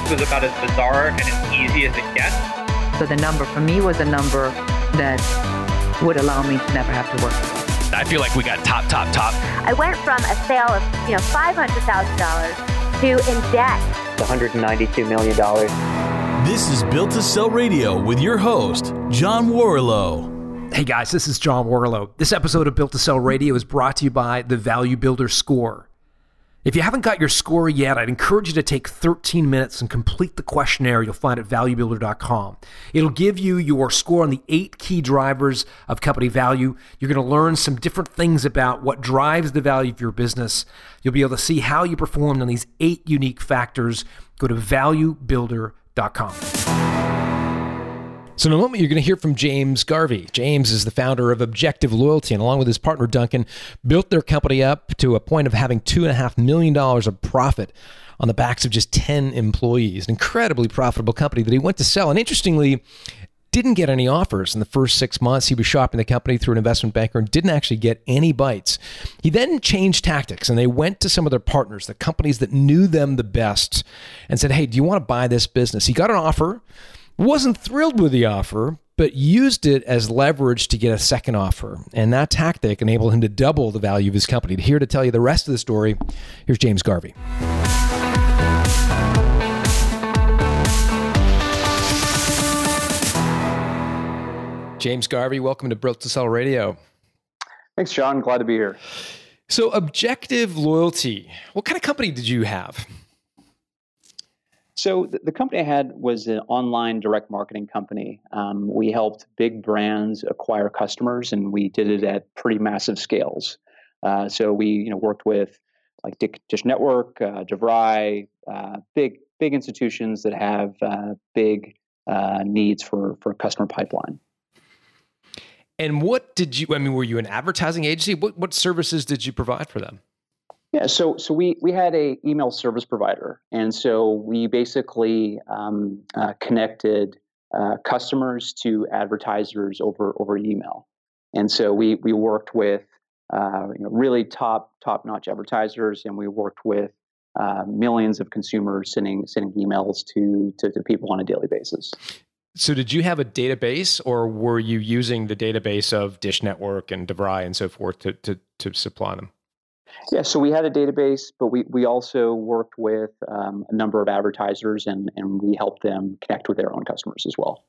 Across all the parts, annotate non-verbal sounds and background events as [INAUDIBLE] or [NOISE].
this was about as bizarre and as easy as it gets. So the number for me was a number that would allow me to never have to work. I feel like we got top, top, top. I went from a sale of you know five hundred thousand dollars to in debt. $192 million. This is Built to Sell Radio with your host, John Warrillow. Hey guys, this is John Warrillow. This episode of Built to Sell Radio is brought to you by the Value Builder Score. If you haven't got your score yet, I'd encourage you to take 13 minutes and complete the questionnaire you'll find at valuebuilder.com. It'll give you your score on the eight key drivers of company value. You're going to learn some different things about what drives the value of your business. You'll be able to see how you performed on these eight unique factors. Go to valuebuilder.com. So, in a moment, you're going to hear from James Garvey. James is the founder of Objective Loyalty, and along with his partner Duncan, built their company up to a point of having $2.5 million of profit on the backs of just 10 employees. An incredibly profitable company that he went to sell. And interestingly, didn't get any offers in the first six months. He was shopping the company through an investment banker and didn't actually get any bites. He then changed tactics and they went to some of their partners, the companies that knew them the best, and said, Hey, do you want to buy this business? He got an offer wasn't thrilled with the offer, but used it as leverage to get a second offer. And that tactic enabled him to double the value of his company. Here to tell you the rest of the story, here's James Garvey. James Garvey, welcome to Built to Sell Radio. Thanks, John. Glad to be here. So, Objective Loyalty, what kind of company did you have? So the, the company I had was an online direct marketing company. Um, we helped big brands acquire customers, and we did it at pretty massive scales. Uh, so we, you know, worked with like Dish Network, uh, DeVry, uh, big big institutions that have uh, big uh, needs for for customer pipeline. And what did you? I mean, were you an advertising agency? What what services did you provide for them? Yeah, so so we we had a email service provider, and so we basically um, uh, connected uh, customers to advertisers over over email, and so we we worked with uh, you know, really top top notch advertisers, and we worked with uh, millions of consumers sending sending emails to, to to people on a daily basis. So, did you have a database, or were you using the database of Dish Network and DeVry and so forth to to, to supply them? Yeah, so we had a database, but we, we also worked with um, a number of advertisers and, and we helped them connect with their own customers as well.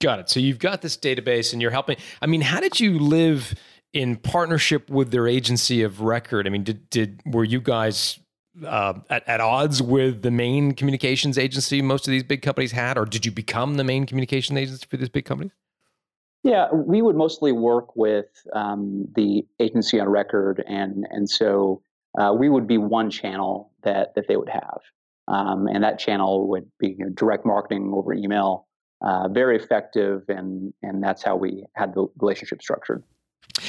Got it. So you've got this database and you're helping. I mean, how did you live in partnership with their agency of record? I mean, did, did were you guys uh, at, at odds with the main communications agency most of these big companies had, or did you become the main communication agency for these big companies? Yeah, we would mostly work with um, the agency on record, and and so uh, we would be one channel that that they would have, um, and that channel would be you know, direct marketing over email, uh, very effective, and and that's how we had the relationship structured.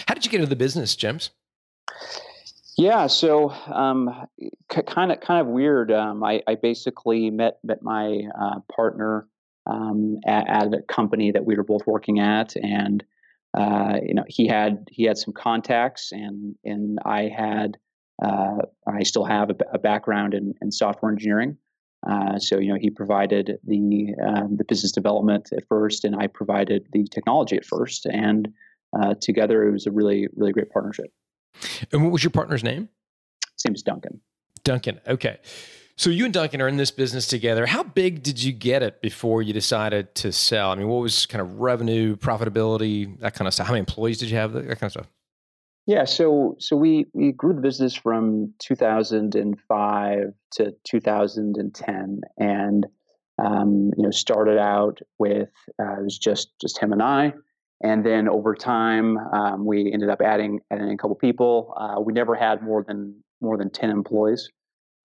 How did you get into the business, James? Yeah, so um, kind of kind of weird. Um, I, I, basically met met my uh, partner um, at, at, a company that we were both working at, and uh, you know he had he had some contacts, and and I had uh, I still have a, a background in, in, software engineering. Uh, so you know he provided the um, the business development at first, and I provided the technology at first, and uh, together it was a really really great partnership. And what was your partner's name? His name is Duncan. Duncan. Okay. So you and Duncan are in this business together. How big did you get it before you decided to sell? I mean, what was kind of revenue, profitability, that kind of stuff? How many employees did you have? That kind of stuff. Yeah, so so we we grew the business from 2005 to 2010, and um, you know started out with uh, it was just just him and I, and then over time um, we ended up adding adding a couple people. Uh, we never had more than more than 10 employees.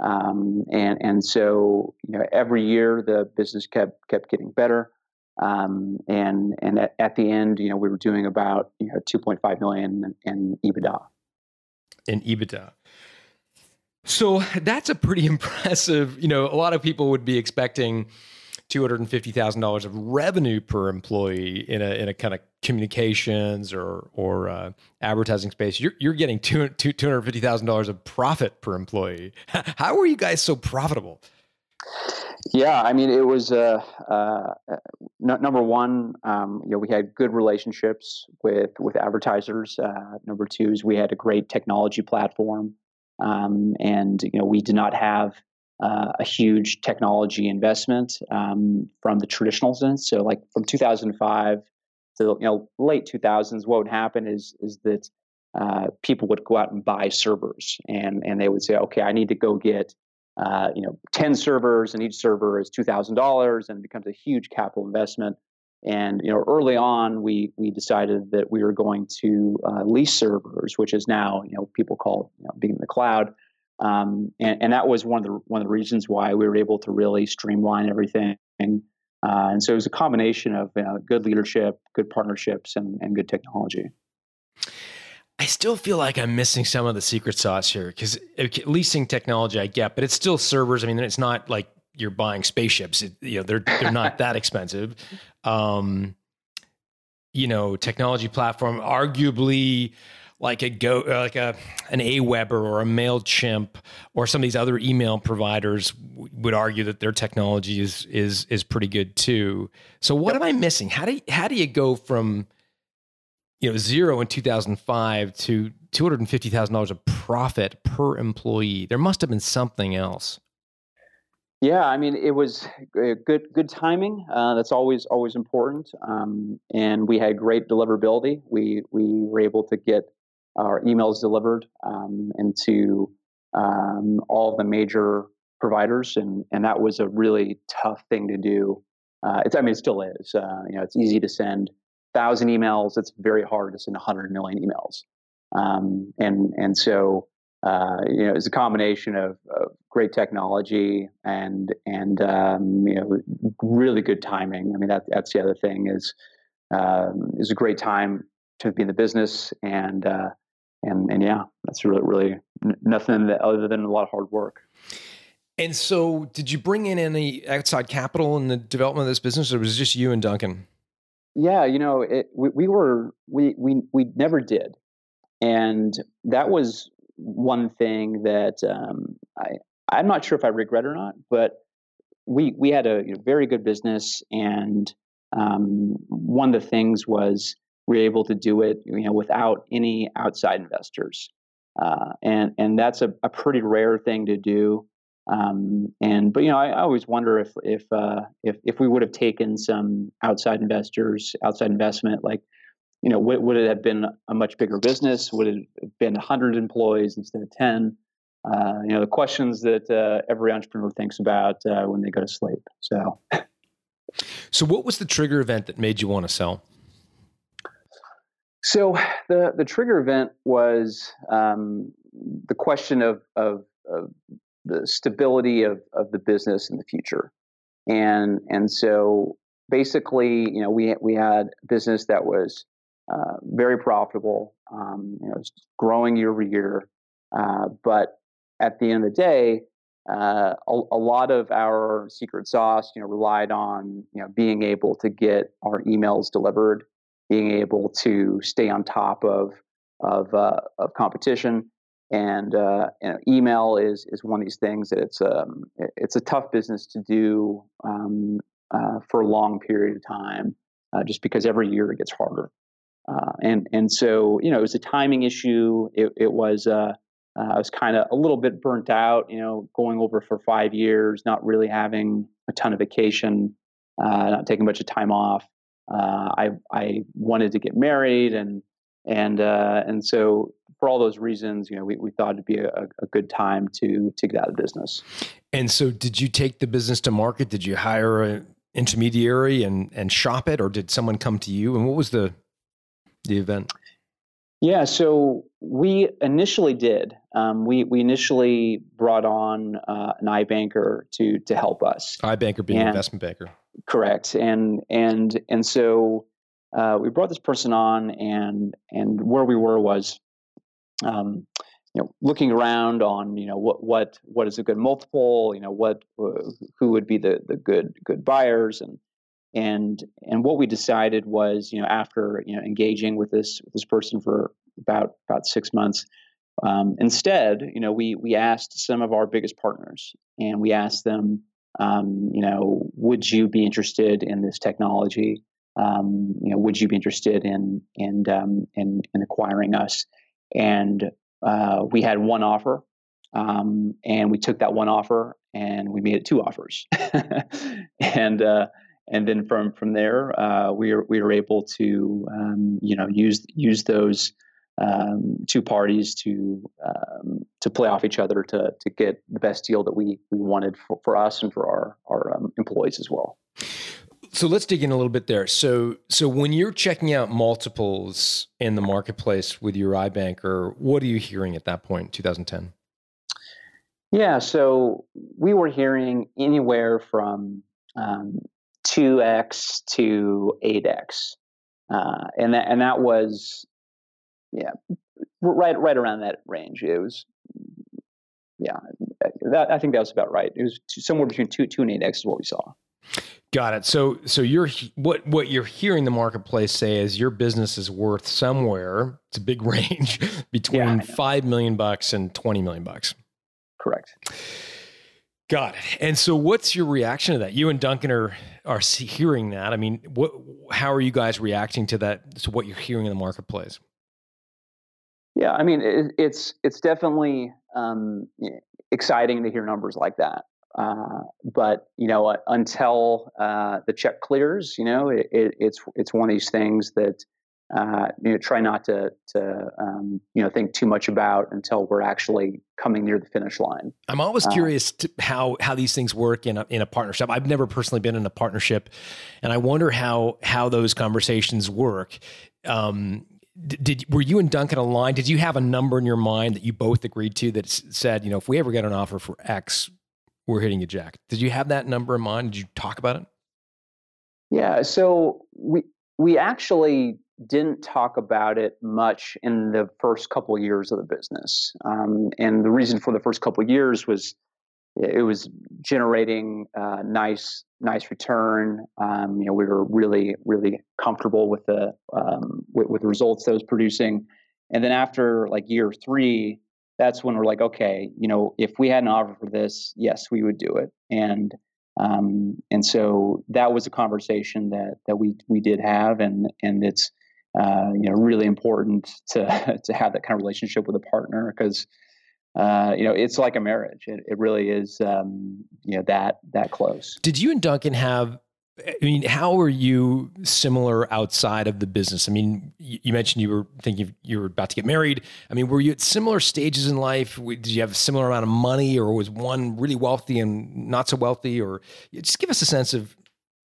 Um, and and so you know every year the business kept kept getting better. Um, and and at, at, the end, you know, we were doing about you know 2.5 million in, in EBITDA. In EBITDA. So that's a pretty [LAUGHS] impressive. You know, a lot of people would be expecting two hundred and fifty thousand dollars of revenue per employee in a in a kind of communications or or uh, advertising space. You're you're getting two two two hundred fifty thousand dollars of profit per employee. [LAUGHS] How are you guys so profitable? Yeah, I mean, it was uh, uh, n- number one. Um, you know, we had good relationships with with advertisers. Uh, number two is we had a great technology platform, um, and you know, we did not have uh, a huge technology investment um, from the traditional sense. So, like from 2005 to you know late 2000s, what would happen is is that uh, people would go out and buy servers, and and they would say, okay, I need to go get uh, you know 10 servers, and each server is two thousand dollars, and it becomes a huge capital investment. And you know, early on, we we decided that we were going to uh, lease servers, which is now you know people call you know, being in the cloud. Um, and, and, that was one of the one of the reasons why we were able to really streamline everything. Uh, and so it was a combination of uh, good leadership, good partnerships, and, and good technology. I still feel like I'm missing some of the secret sauce here because leasing technology I get, but it's still servers. I mean, it's not like you're buying spaceships. It, you know, they're they're not that expensive. Um, you know, technology platform, arguably like a go uh, like a an Aweber or a Mailchimp or some of these other email providers would argue that their technology is is is pretty good too. So what am I missing? How do you, how do you go from you know zero in 2005 to $250,000 of profit per employee? There must have been something else. Yeah, I mean, it was good good timing. Uh, that's always always important. Um, and we had great deliverability. We we were able to get our emails delivered um, into um, all the major providers, and and that was a really tough thing to do. Uh, it's I mean it still is. Uh, you know, it's easy to send thousand emails. It's very hard to send hundred million emails, um, and and so. Uh, you know, it's a combination of, of, great technology and and um, you know really good timing. I mean, that that's the other thing is um, is a great time to be in the business and uh, and and yeah, that's really really nothing other than a lot of hard work. And so, did you bring in any outside capital in the development of this business, or was it just you and Duncan? Yeah, you know, it, we, we were we we we never did, and that was one thing that um, I I'm not sure if I regret or not, but we we had a you know, very good business, and um, one of the things was we are able to do it, you know, without any outside investors, uh, and and that's a, a, pretty rare thing to do. Um, and but you know, I, I always wonder if if uh, if if we would have taken some outside investors, outside investment, like you know, would, would it have been a much bigger business? Would it have been 100 employees instead of 10? Uh, you know, the questions that uh, every entrepreneur thinks about uh, when they go to sleep. So, so what was the trigger event that made you want to sell? So the the trigger event was um, the question of, of, of the stability of, of the business in the future, and and so basically, you know, we we had business that was uh, very profitable, um, you know, growing year over year, uh, but at the end of the day, uh, a, a, lot of our secret sauce, you know, relied on you know being able to get our emails delivered being able to stay on top of of, uh, of competition. And, uh, and, email is is one of these things that it's um, it's a tough business to do um, uh, for a long period of time, uh, just because every year it gets harder. Uh, and and so you know it was a timing issue. It, it was uh, I was kind of a little bit burnt out, you know, going over for five years, not really having a ton of vacation, not taking much of time off uh, I I wanted to get married and and uh, and so for all those reasons, you know, we, we thought it'd be a, a good time to to get out of business. And so, did you take the business to market? Did you hire an intermediary and and shop it, or did someone come to you? And what was the the event? Yeah, so we initially did. Um, we we initially brought on uh, an iBanker to to help us. iBanker being and, an investment banker. Correct, and and and so uh, we brought this person on, and and where we were was, um, you know, looking around on you know what what what is a good multiple, you know what uh, who would be the the good good buyers, and and and what we decided was you know after you know engaging with this this person for about about six months. Um, instead, you know, we we asked some of our biggest partners, and we asked them, Um, you know, would you be interested in this technology? Um, you know, would you be interested in in um, in, in acquiring us? And uh, we had one offer, um, and we took that one offer and we made it two offers, [LAUGHS] and uh, and then from from there uh, we were we were able to um, you know use use those um, two parties to um, to play off each other to to get the best deal that we we wanted for, for us and for our our um, employees as well. So let's dig in a little bit there. So so when you're checking out multiples in the marketplace with your iBanker, what are you hearing at that point, 2010? Yeah, so we were hearing anywhere from um, 2x to 8x, uh, and that and that was yeah, right right around that range. It was yeah, that, I think that was about right. It was somewhere between two two and eight x is what we saw. Got it. So so you're what what you're hearing the marketplace say is your business is worth somewhere. It's a big [LAUGHS] range between yeah, five million bucks and twenty million bucks. Correct. Got it. And so, what's your reaction to that? You and Duncan are are hearing that. I mean, what? How are you guys reacting to that? To what you're hearing in the marketplace? Yeah, I mean, it, it's it's definitely um, exciting to hear numbers like that. Uh, but you know, until uh, the check clears, you know, it, it, it's it's one of these things that uh, you know try not to to um, you know think too much about until we're actually coming near the finish line. I'm always uh, curious how how these things work in a, in a partnership. I've never personally been in a partnership, and I wonder how how those conversations work. Um, did were you and Duncan aligned? Did you have a number in your mind that you both agreed to that said, you know, if we ever get an offer for X, we're hitting you, Jack? Did you have that number in mind? Did you talk about it? Yeah, so we we actually didn't talk about it much in the first couple of years of the business, um, and the reason for the first couple of years was it was generating uh, nice nice return. Um, you know, we were really really comfortable with the um, with, with, the results that was producing. And then after like year three, that's when we're like, okay, you know, if we had an offer for this, yes, we would do it. And um, and so that was a conversation that that we we did have, and and it's uh, you know really important to [LAUGHS] to have that kind of relationship with a partner because uh, you know, it's like a marriage. It, it really is, um, you know, that that close. Did you and Duncan have? I mean, how were you similar outside of the business? I mean, you, mentioned you were thinking you were about to get married. I mean, were you at similar stages in life? Did you have a similar amount of money, or was one really wealthy and not so wealthy? Or just give us a sense of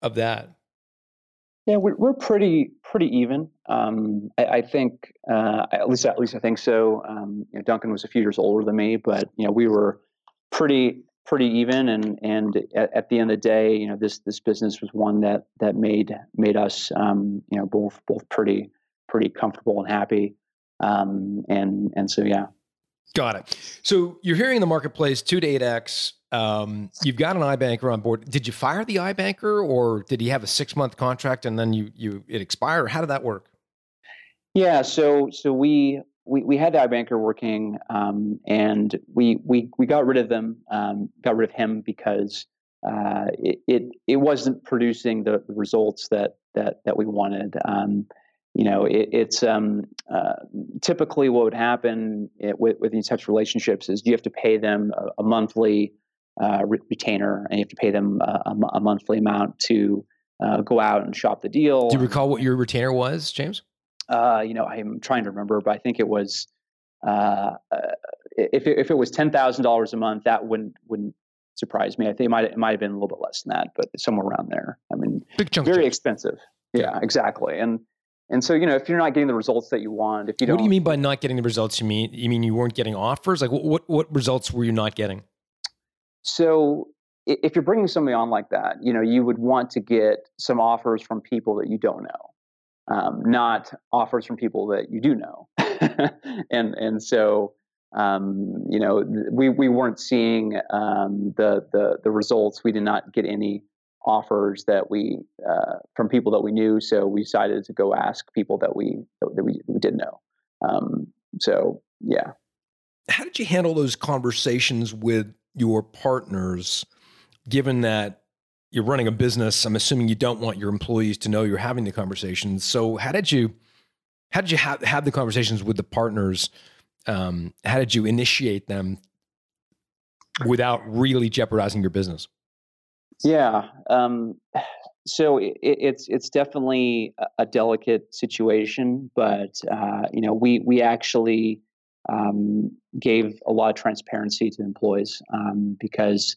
of that. Yeah, we're, we're pretty pretty even. Um, I, I, think uh, at least at least I think so. Um, you know, Duncan was a few years older than me, but you know we were pretty pretty even. And and at, at the end of the day, you know this this business was one that that made made us um, you know both both pretty pretty comfortable and happy. Um, and and so yeah. Got it. So you're hearing in the marketplace two to eight x um, you've got an iBanker on board. Did you fire the iBanker, or did he have a six month contract and then you you it expired? How did that work? Yeah, so so we we, we had the iBanker working, um, and we we we got rid of them, um, got rid of him because uh, it, it, it wasn't producing the, the, results that that that we wanted. Um, you know, it, it's um, uh, typically what would happen with, with these types of relationships is you have to pay them a, a monthly uh, retainer, and you have to pay them a, a monthly amount to uh, go out and shop the deal. Do you recall what your retainer was, James? Uh, you know, I'm trying to remember, but I think it was uh, uh, if it, if it was ten thousand dollars a month, that wouldn't wouldn't surprise me. I think it might it might have been a little bit less than that, but somewhere around there. I mean, big chunk, very expensive. Yeah, exactly. And and so you know, if you're not getting the results that you want, if you don't, what do you mean by not getting the results? You mean you mean you weren't getting offers? Like what what, what results were you not getting? So if you're bringing somebody on like that, you know, you would want to get some offers from people that you don't know, um, not offers from people that you do know. [LAUGHS] and and so um, you know, we we weren't seeing um, the the the results. We did not get any offers that we uh, from people that we knew. So we decided to go ask people that we that we, we did know. Um, so yeah. How did you handle those conversations with your partners given that you're running a business, I'm assuming you don't want your employees to know you're having the conversations. So how did you how did you have have the conversations with the partners? Um, how did you initiate them without really jeopardizing your business? Yeah. Um, so it, it's it's definitely a delicate situation, but uh, you know we we actually um, gave a lot of transparency to employees um, because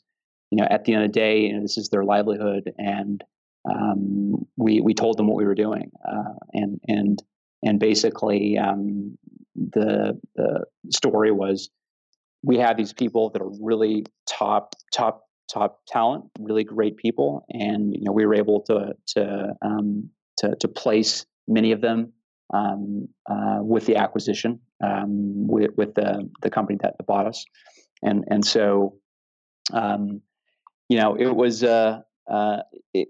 you know at the end of the day, you know, this is their livelihood, and um, we we told them what we were doing, uh, and and and basically um, the the story was we have these people that are really top top top talent, really great people, and you know we were able to to um, to, to place many of them um, uh, with the acquisition um, with, with the the company that bought us, and and so um, you know it was uh, uh, it,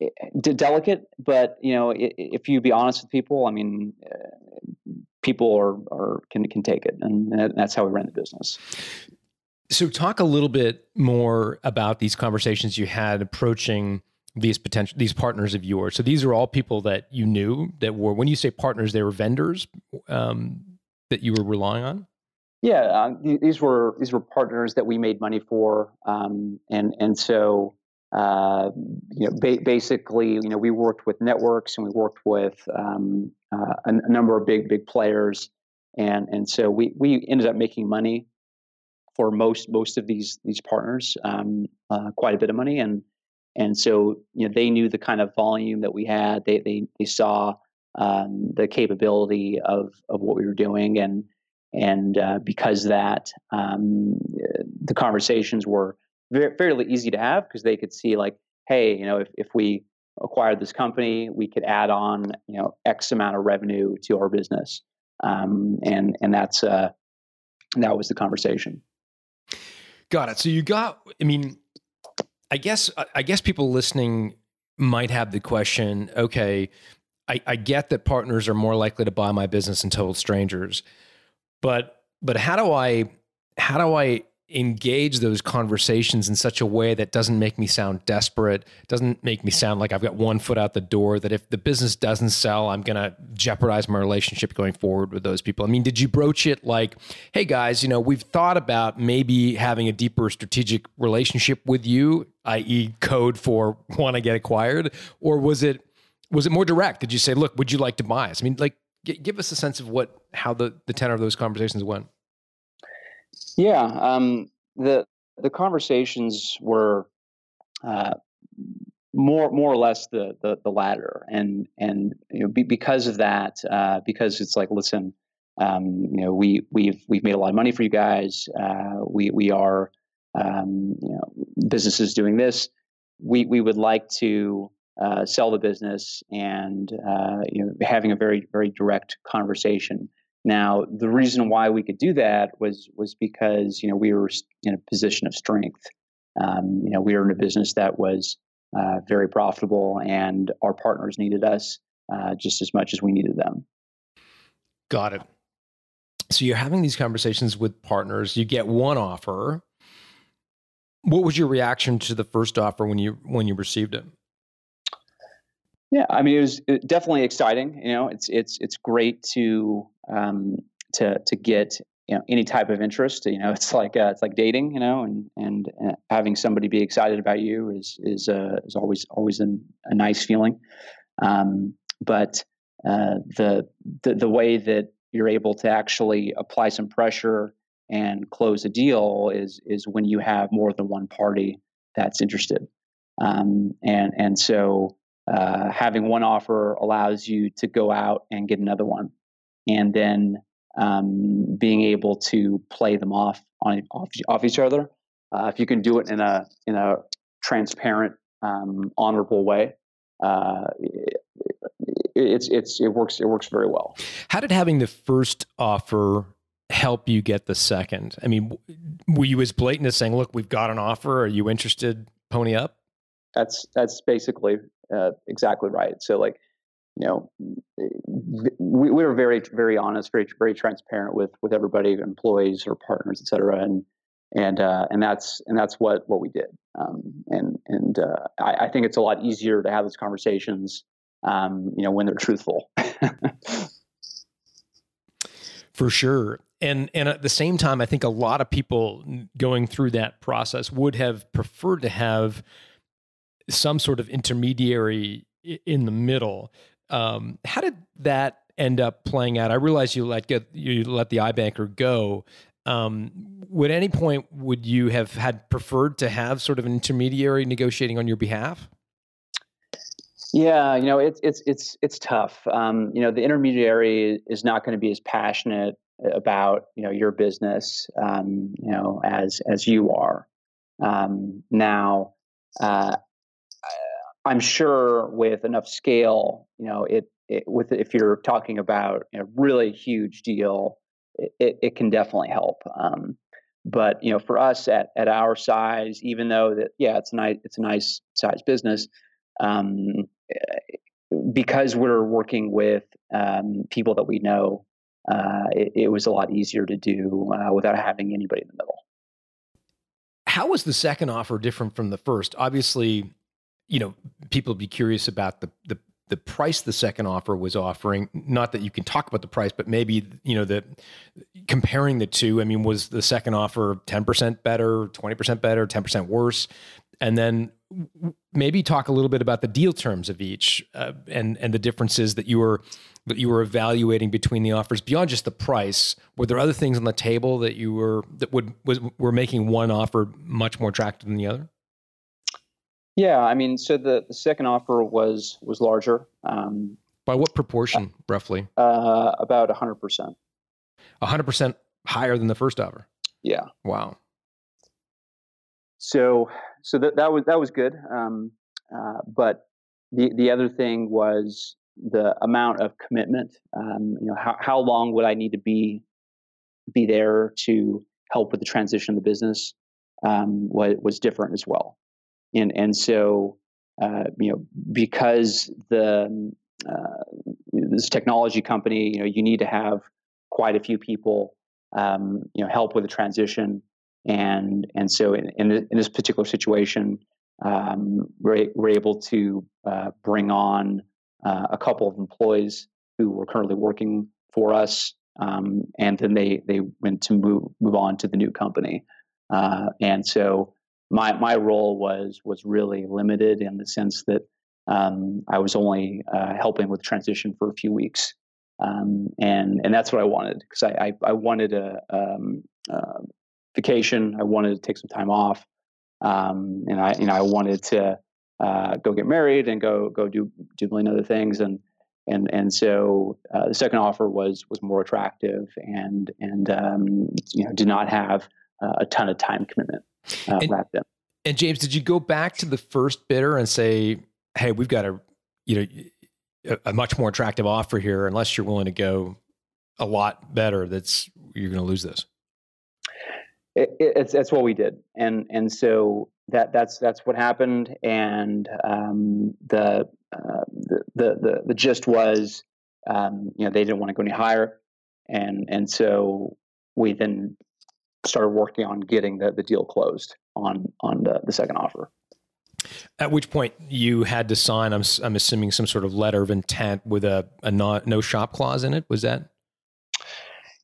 it, delicate, but you know if you be honest with people, I mean. Uh, people are, are can can take it, and that's how we ran the business. So, talk a little bit more about these conversations you had approaching these potential these partners of yours. So, these are all people that you knew that were when you say partners, they were vendors um, that you were relying on. Yeah, uh, these were these were partners that we made money for, um, and and so uh, you know ba- basically you know we worked with networks and we worked with um, uh, a, a number of big big players, and and so we we ended up making money for most most of these these partners um, uh, quite a bit of money and and so you know they knew the kind of volume that we had they they, they saw um, the capability of of what we were doing and and uh, because that um, the conversations were very, fairly easy to have because they could see like hey you know if, if we acquired this company we could add on you know x amount of revenue to our business um, and and that's uh, that was the conversation Got it. So you got. I mean, I guess I guess people listening might have the question. Okay, I, I get that partners are more likely to buy my business than total strangers, but but how do I how do I engage those conversations in such a way that doesn't make me sound desperate, doesn't make me sound like I've got one foot out the door, that if the business doesn't sell, I'm going to jeopardize my relationship going forward with those people. I mean, did you broach it like, hey guys, you know, we've thought about maybe having a deeper strategic relationship with you, i.e., code for [LAUGHS] want to get acquired? Or was it was it more direct? Did you say, look, would you like to buy us? I mean, like, give us a sense of what how the, the tenor of those conversations went. Yeah, um, the the conversations were uh, more more or less the, the, the latter, and and you know, be, because of that, uh, because it's like, listen, um, you know, we we've we've made a lot of money for you guys. Uh, we we are, um, you know, businesses doing this. We we would like to uh, sell the business, and uh, you know, having a very very direct conversation now, the reason why we could do that was was because you know we were in a position of strength. Um, you know, we were in a business that was uh, very profitable, and our partners needed us uh, just as much as we needed them. Got it. So you're having these conversations with partners. You get one offer. What was your reaction to the first offer when you when you received it? Yeah, I mean, it was definitely exciting. You know, it's it's it's great to um, to to get you know any type of interest. You know, [LAUGHS] it's like uh, it's like dating. You know, and and uh, having somebody be excited about you is is uh, is always always an, a nice feeling. Um, but uh, the, the the way that you're able to actually apply some pressure and close a deal is is when you have more than one party that's interested. Um, and and so uh, having one offer allows you to go out and get another one, and then um, being able to play them off on off, off each other. Uh, if you can do it in a in a transparent, um, honorable way, uh, it, it's it's it works it works very well. How did having the first offer help you get the second? I mean, were you as blatant as saying, "Look, we've got an offer. Are you interested? Pony up." That's that's basically uh, exactly right. So like, you know, we, we were very very honest, very very transparent with with everybody, employees or partners, et cetera, and and uh, and that's and that's what what we did. Um, and and uh, I, I, think it's a lot easier to have those conversations, um, you know, when they're truthful. [LAUGHS] For sure. And and at the same time, I think a lot of people going through that process would have preferred to have some sort of intermediary in the middle. Um, how did that end up playing out? I realize you let get you let the iBanker go. Um, would any point would you have had preferred to have sort of an intermediary negotiating on your behalf? Yeah, you know it's it's it's it's tough. Um, you know the intermediary is not going to be as passionate about you know your business um, you know as as you are. Um, now, uh, I'm sure with enough scale, you know it, it with if you're talking about a really huge deal, it, it can definitely help. Um, but you know, for us at, at our size, even though that yeah, it's a nice it's a nice size business, um, because we're working with um, people that we know, uh, it, it, was a lot easier to do uh, without having anybody in the middle. How was the second offer different from the first? Obviously, you know, people be curious about the the the price the second offer was offering not that you can talk about the price but maybe you know the comparing the two i mean was the second offer 10% better 20% better 10% worse and then maybe talk a little bit about the deal terms of each uh, and and the differences that you were that you were evaluating between the offers beyond just the price were there other things on the table that you were that would was were making one offer much more attractive than the other yeah, I mean, so the, the second offer was was larger. Um, By what proportion, uh, roughly? Uh, about hundred percent. hundred percent higher than the first offer. Yeah. Wow. So, so that that was that was good. Um, uh, but the the other thing was the amount of commitment. Um, you know, how how long would I need to be be there to help with the transition of the business? Um, was was different as well and and so uh, you know because the uh, this technology company you know you need to have quite a few people um, you know help with the transition and and so in, in, in this particular situation um, we're, we're able to uh, bring on uh, a couple of employees who were currently working for us um, and then they they went to move move on to the new company. Uh, and so my my role was was really limited in the sense that um, I was only uh, helping with transition for a few weeks, um, and and that's what I wanted because I, I, I wanted a um, uh, vacation. I wanted to take some time off, um, and I you know I wanted to uh, go get married and go go do do a million other things and. And, and so uh, the second offer was was more attractive and and um, you know did not have a ton of time commitment uh, and, wrapped in. And James, did you go back to the first bidder and say, "Hey, we've got a you know a, a much more attractive offer here. Unless you're willing to go a lot better, that's you're going to lose this." It, it, it's that's what we did, and and so that that's that's what happened, and um, the, uh, the, the the the gist was, um, you know, they didn't want to go any higher, and and so we then started working on getting the, the deal closed on on the, the second offer. At which point you had to sign, I'm, I'm assuming, some sort of letter of intent with a, a no, no shop clause in it. Was that?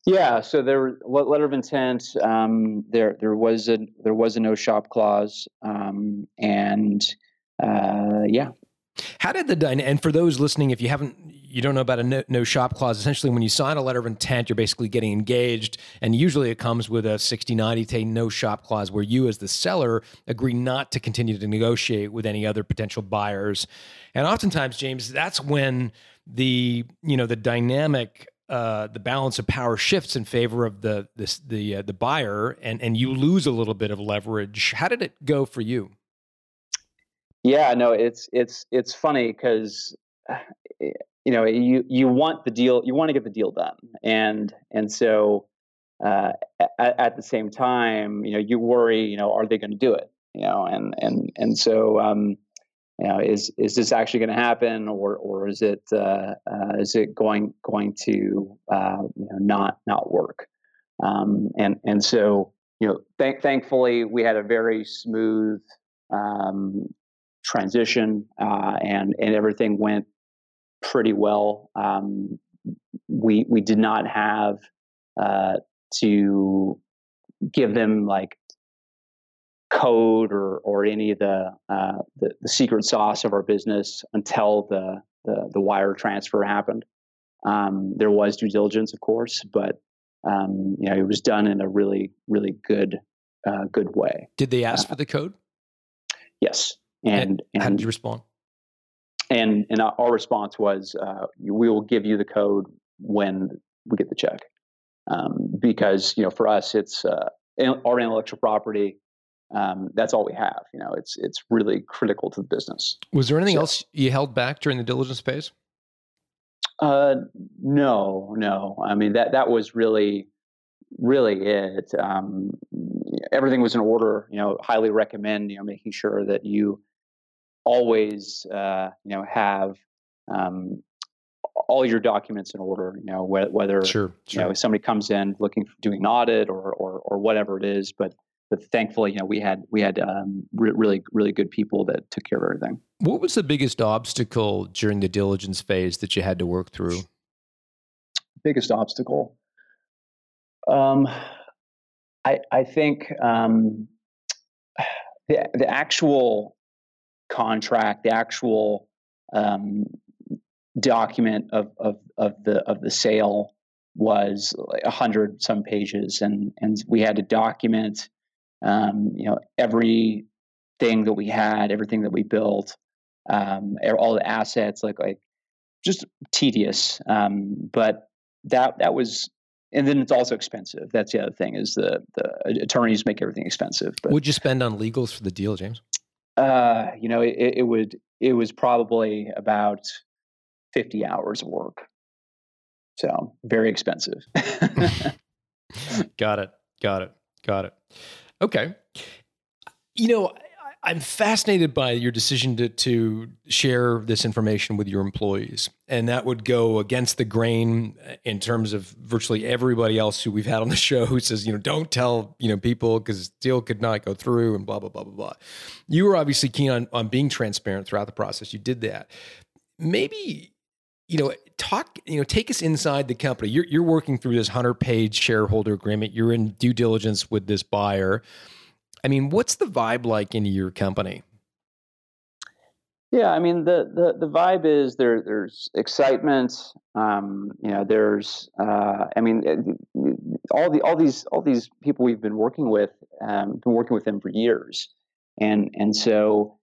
Yeah. So there, letter of intent. Um, there, there was a there was a no shop clause, um, and uh, yeah. How did the and for those listening, if you haven't you don't know about a no, no, shop clause. Essentially, when you sign a letter of intent, you're basically getting engaged. And usually it comes with a 60, 90 day no shop clause where you, as the seller, agree not to continue to negotiate with any other potential buyers. And oftentimes, James, that's when the, you know, the dynamic uh, the balance of power shifts in favor of the this, the uh, the buyer, and and you lose a little bit of leverage. How did it go for you? Yeah, no, it's it's it's funny because you know you you want the deal you want to get the deal done and and so uh, at, at, the same time you know you worry you know are they going to do it you know and and and so um, you know is is this actually going to happen or or is it uh, uh, is it going going to uh, you know not not work um, and and so you know, th- thankfully we had a very smooth um, transition, uh, and and everything went pretty well. Um, we we did not have uh, to give them like code or or any of the, uh, the, the secret sauce of our business until the the, the wire transfer happened. Um, there was due diligence, of course, but um, you know it was done in a really really good uh, good way. Did they ask Uh, for the code? Yes, and and, How did you respond? and and our response was uh, we will give you the code when we get the check um, because you know for us it's uh, our intellectual property um, that's all we have you know it's it's really critical to the business. Was there anything So- else you held back during the diligence phase? uh, no no. I mean that that was really really it. Um, everything was in order you know highly recommend you know making sure that you always uh, you know have um, all your documents in order you know whe- whether Sure, you know if somebody comes in looking for doing an audit or or, or whatever it is but but thankfully you know we had we had um, re- really really good people that took care of everything What was the biggest obstacle during the diligence phase that you had to work through? biggest obstacle um i i think um the the actual contract the actual um document of of of the of the sale was like a hundred some pages and and we had to document um you know every thing that we had everything that we built um all the assets like like just tedious um but that that was and then it's also expensive that's the other thing is the the attorneys make everything expensive but What'd you spend on legals for the deal, James? uh you know it, it would it was probably about 50 hours of work so very expensive [LAUGHS] [LAUGHS] Got it. Got it. Got it. Okay. You know, I, I'm fascinated by your decision to to share this information with your employees, and that would go against the grain uh, in terms of virtually everybody else who we've had on the [LAUGHS] show who says, you know, don't tell you know people because deal could not go through and blah blah blah blah blah. You were obviously keen on on being transparent throughout the process. You did that. Maybe you know talk you know take us inside the company you're, you're working through this 100 page shareholder agreement you're in due diligence with this buyer i mean what's the vibe like in your company Yeah, I mean the the, the vibe is there. There's excitement. Um, you know, there's. Uh, I mean, uh, all the all these all these people we've been working with, um, been working with them for years, and and so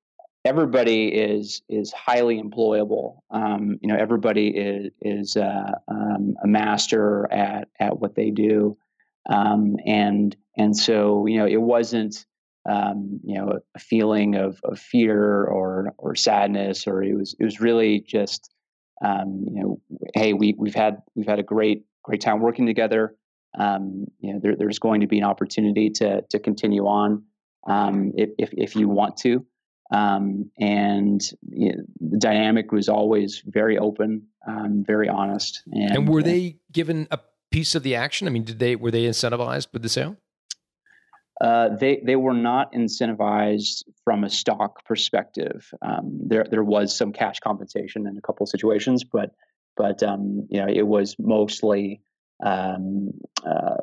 everybody is is highly employable. Um, you know, everybody is is uh, um, a master at at what they do, um, and and so you know it wasn't um, you know, a feeling of, of fear or or sadness, or it was it was really just, um, you know, hey, we we've had we've had a great great time working together. Um, you know, there, there's going to be an opportunity to to continue on if, if if you want to, um, and you know, the dynamic was always very open, um, very honest. And, and were uh, they given a piece of the action i mean did they were they incentivized with the sale Uh, they they were not incentivized from a stock perspective. Um, there there was some cash compensation in a couple of situations, but but um, you know it was mostly. Um, uh,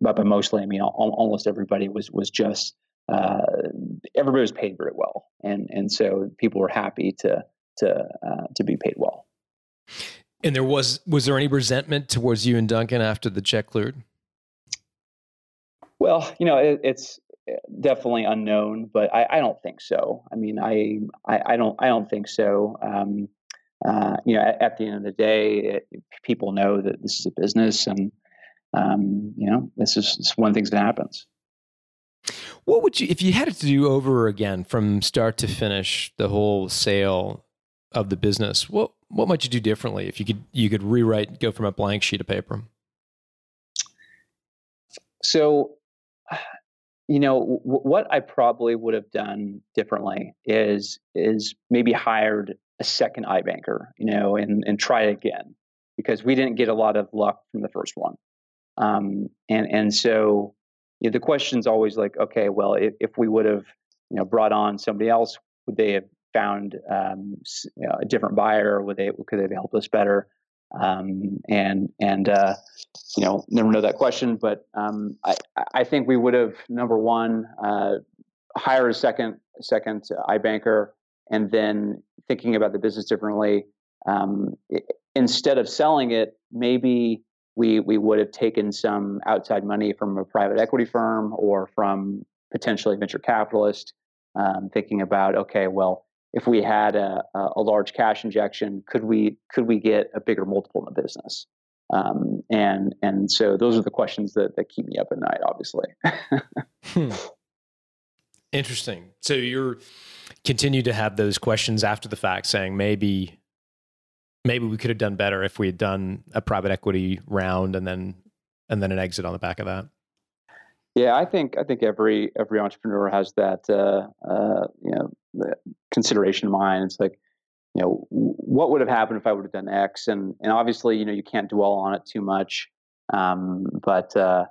but, but mostly, I mean, al- almost everybody was was just uh, everybody was paid very well, and and so people were happy to to uh, to be paid well. and there was was there any resentment towards you and duncan after the check cleared Well, you know, it, it's eh, definitely unknown, but I, I don't think so. I mean, I, I, I don't, I don't think so. Um, uh, you know, at, at the end of the day, it, people know that this is a business, and um, you know, this is one of the things that happens. What would you if you had it to do over again from start to finish the whole sale of the business what what might you do differently if you could you could rewrite go from a blank sheet of paper? So, you know, w- what I probably would have done differently is is maybe hired a second iBanker, you know, and and try again because we didn't get a lot of luck from the first one, um, and and so you know, the question's always like, okay, well, if, if we would have, you know, brought on somebody else, would they have found um, you know, a different buyer? Would they could they have helped us better? Um, and and uh, you know, never know that question. But um, I I think we would have number one uh, a second second iBanker, and then thinking about the business differently. Um, it, instead of selling it, maybe we we would have taken some outside money from a private equity firm or from potentially venture capitalist, um, thinking about okay, well, if we had a, a large cash injection, could we could we get a bigger multiple in the business? Um, and and so those are the questions that that keep me up at night, obviously. hmm. Interesting. So you're continue to have those questions after the fact, saying maybe maybe we could have done better if we had done a private equity round and then and then an exit on the back of that. Yeah, I think I think every every entrepreneur has that uh, uh, you know consideration in mind. It's like you know what would have happened if I would have done X, and and obviously you know you can't dwell on it too much, um, but uh,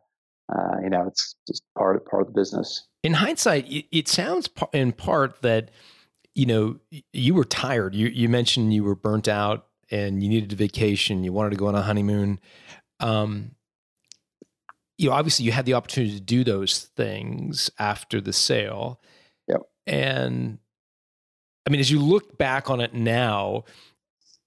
uh you know it's just part of part of the business. In hindsight, it sounds in part that you know you were tired. You you mentioned you were burnt out and you needed a vacation. You wanted to go on a honeymoon. Um, you know, obviously you had the opportunity to do those things after the sale. Yep. And I mean, as you look back on it now,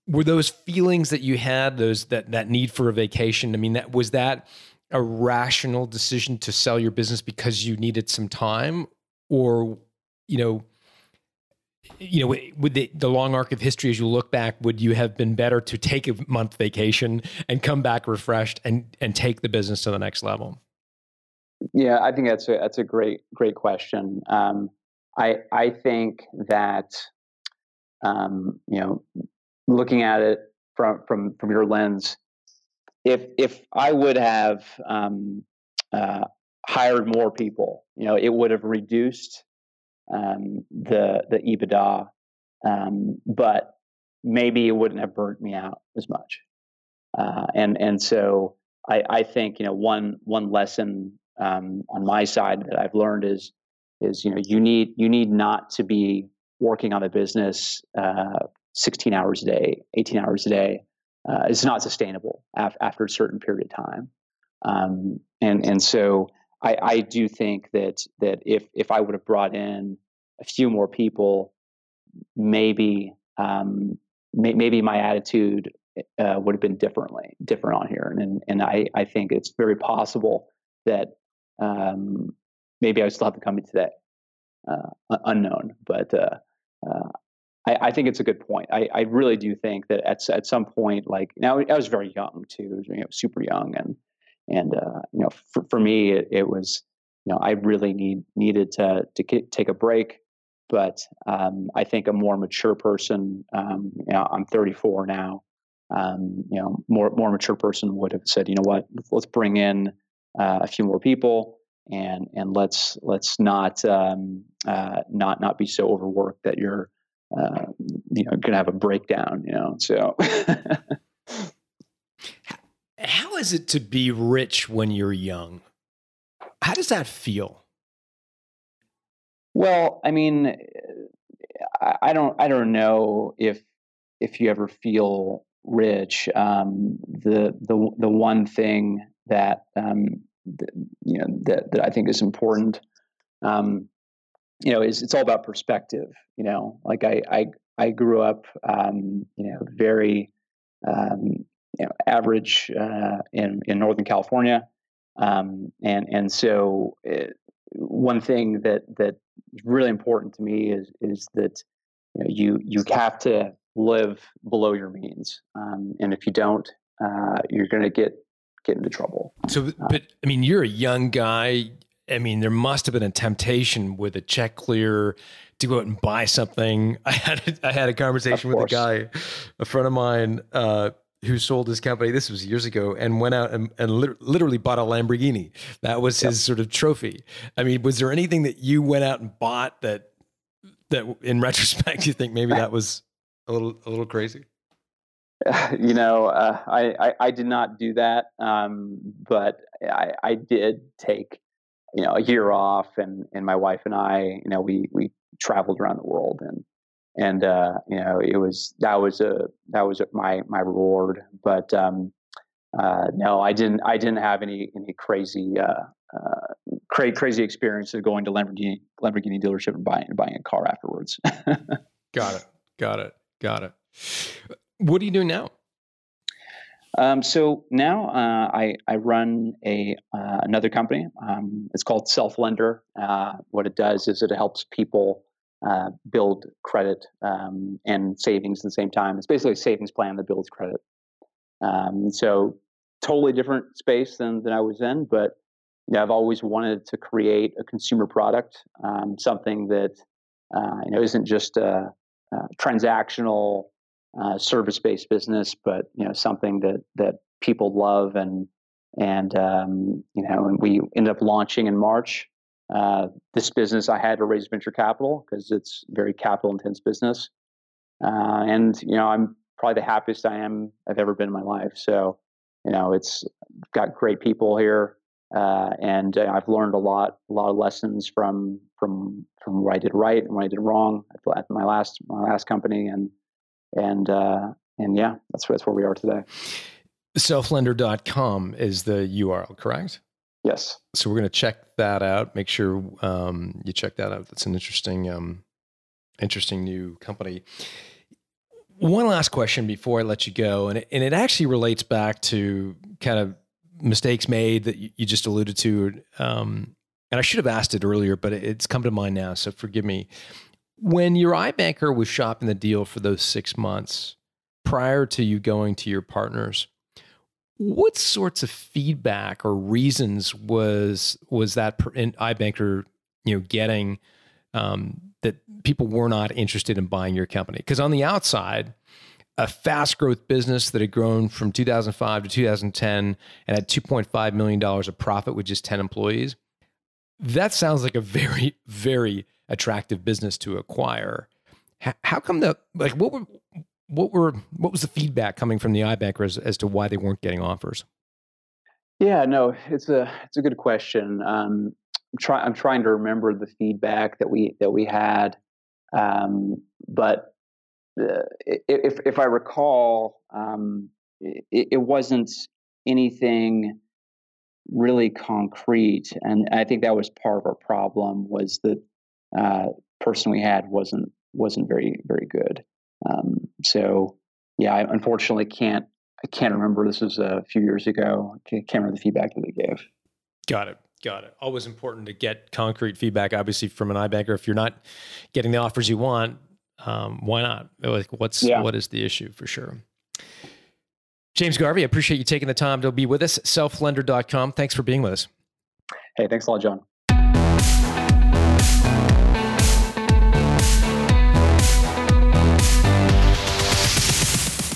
were those feelings that you had, those that that need for a vacation? I mean, that was that a rational decision to sell your business because you needed some time, or you know, you know, with the, the long arc of history, as you look back, would you have been better to take a month vacation and come back refreshed and and take the business to the next level? Yeah, I think that's a that's a great great question. Um, I I think that um, you know, looking at it from from from your lens, if if I would have um, uh, hired more people, you know, it would have reduced um, the the EBITDA, um, but maybe it wouldn't have burnt me out as much. Uh, and and so I, I think you know one one lesson um, on my side that I've learned is is you know you need you need not to be working on a business uh, 16 hours a day, 18 hours a day. Uh, it's not sustainable af- after a certain period of time. Um, and and so I, I do think that that if if I would have brought in a few more people, maybe um, may, maybe my attitude uh, would have been differently different on here. And and I I think it's very possible that um, maybe I still have the company today, uh, unknown. But uh, uh, I, I, think it's a good point. I, I really do think that at at some point, like now, I was very young too, you know, super young, and and uh, you know, for, for me, it, it, was, you know, I really need needed to to take a break. But um, I think a more mature person, um, you know, I'm 34 now. Um, you know, more more mature person would have said, you know what, let's bring in uh, a few more people, and and let's let's not um, uh, not not be so overworked that you're uh, you know going to have a breakdown. You know, so. [LAUGHS] How is it to be rich when you're young? How does that feel? Well, I mean, I, don't, I don't know if if you ever feel rich. Um, the the the one thing that um, the, you know that that I think is important, um, you know, is it's all about perspective. You know, like I I I grew up, um, you know, very um, you know, average uh, in in Northern California, um, and and so it, uh, one thing that that is really important to me is is that you know, you you have to live below your means, um, and if you don't, uh, you're going to get get into trouble. So, uh, but I mean, you're a young guy. I mean, there must have been a temptation with a check clear to go out and buy something. [LAUGHS] I had a, I had a conversation with a guy, a friend of mine, uh, who sold his company. This was years ago, and went out and, and literally bought a Lamborghini. That was his sort of trophy. I mean, was there anything that you went out and bought that that, in [LAUGHS] retrospect, you think maybe that was a little a little crazy? [LAUGHS] You know, uh, I, I, I did not do that, um, but I I did take you know a year off, and and my wife and I, you know, we we traveled around the world, and and uh, you know it was that was a that was my my reward. But um, uh, no, I didn't I didn't have any any crazy uh, uh, cra- crazy experience of going to Lamborghini Lamborghini dealership and buying buying a car afterwards. [LAUGHS] got it. Got it. Got it. What are you doing now? Um, so now uh, I, I run a uh, another company. Um, it's called Self Lender. Uh, what it does is it helps people uh, build credit um, and savings at the same time. It's basically a savings plan that builds credit. Um, so totally different space than, than I was in, but you know, I've always wanted to create a consumer product, um, something that uh, you know isn't just a, a transactional uh, service-based business, but you know something that that people love and and um, you know and we ended up launching in March. Uh, this business I had to raise venture capital because it's very capital intense business, uh, and you know I'm probably the happiest I am I've ever been in my life. So you know it's got great people here. Uh, and uh, I've learned a lot, a lot of lessons from from from what I did right and what I did wrong at my last my last company, and and uh, and yeah, that's that's where we are today. Selflender.com is the URL, correct? Yes. So we're going to check that out. Make sure um, you check that out. That's an interesting, um, interesting new company. One last question before I let you go, and it, and it actually relates back to kind of mistakes made that you, you just alluded to. Um, and I should have asked it earlier, but it's come to mind now. So forgive me. When your iBanker was shopping the deal for those six months prior to you going to your partners, what sorts of feedback or reasons was was that iBanker you know getting um, that people were not interested in buying your company? Because on the outside, a fast growth business that had grown from 2005 to 2010 and had 2.5 million dollars of profit with just 10 employees. That sounds like a very very attractive business to acquire. How, come the like what were what were what was the feedback coming from the iBanker as, as to why they weren't getting offers? Yeah, no, it's a it's a good question. Um, I'm trying I'm trying to remember the feedback that we that we had, um, but uh, if if I recall, um, it, it wasn't anything really concrete, and I think that was part of our problem was that uh, person we had wasn't wasn't very very good. Um, so yeah, I unfortunately can't I can't remember. This was a few years ago. I can't remember the feedback that they gave. Got it. Got it. Always important to get concrete feedback, obviously, from an iBanker. If you're not getting the offers you want, um, why not? Like, what's yeah. what is the issue for sure? James Garvey, I appreciate you taking the time to be with us. Selflender.com. Thanks for being with us. Hey, thanks a lot, John.